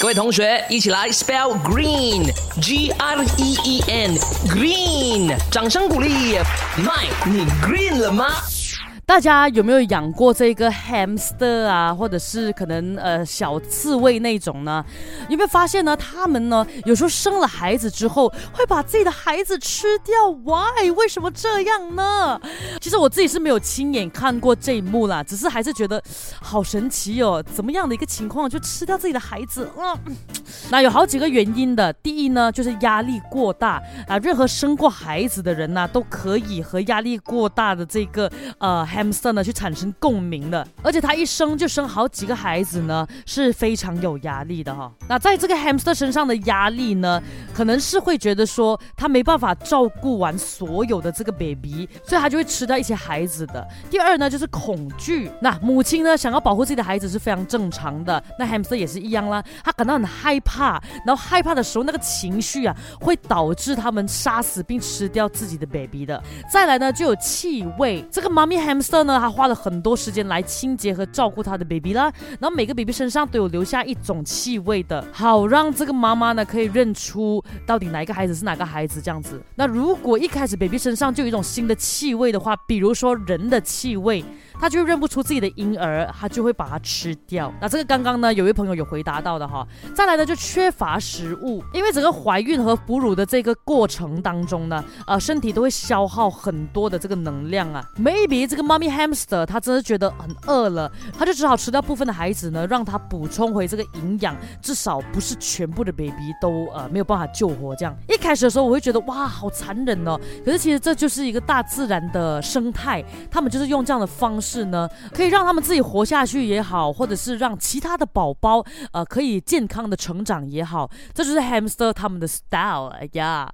各位同学，一起来 spell green G R E E N green，掌声鼓励。麦，你 green 了吗？大家有没有养过这个 hamster 啊，或者是可能呃小刺猬那种呢？有没有发现呢？他们呢有时候生了孩子之后，会把自己的孩子吃掉？Why？为什么这样呢？其实我自己是没有亲眼看过这一幕啦，只是还是觉得好神奇哦。怎么样的一个情况就吃掉自己的孩子？嗯，那有好几个原因的。第一呢，就是压力过大啊。任何生过孩子的人呢，都可以和压力过大的这个呃。hamster 呢，去产生共鸣的，而且他一生就生好几个孩子呢，是非常有压力的哈。那在这个 hamster 身上的压力呢，可能是会觉得说他没办法照顾完所有的这个 baby，所以他就会吃掉一些孩子的。第二呢，就是恐惧。那母亲呢，想要保护自己的孩子是非常正常的，那 hamster 也是一样啦，他感到很害怕，然后害怕的时候那个情绪啊，会导致他们杀死并吃掉自己的 baby 的。再来呢，就有气味，这个妈咪 hamster。呢，他花了很多时间来清洁和照顾他的 baby 啦，然后每个 baby 身上都有留下一种气味的，好让这个妈妈呢可以认出到底哪一个孩子是哪个孩子这样子。那如果一开始 baby 身上就有一种新的气味的话，比如说人的气味。他就认不出自己的婴儿，他就会把它吃掉。那这个刚刚呢，有位朋友有回答到的哈。再来呢，就缺乏食物，因为整个怀孕和哺乳的这个过程当中呢，呃，身体都会消耗很多的这个能量啊。Maybe 这个妈咪 hamster 他真的觉得很饿了，他就只好吃掉部分的孩子呢，让他补充回这个营养，至少不是全部的 baby 都呃没有办法救活这样。一开始的时候我会觉得哇，好残忍哦。可是其实这就是一个大自然的生态，他们就是用这样的方。是呢，可以让他们自己活下去也好，或者是让其他的宝宝呃可以健康的成长也好，这就是 hamster 他们的 style 呀。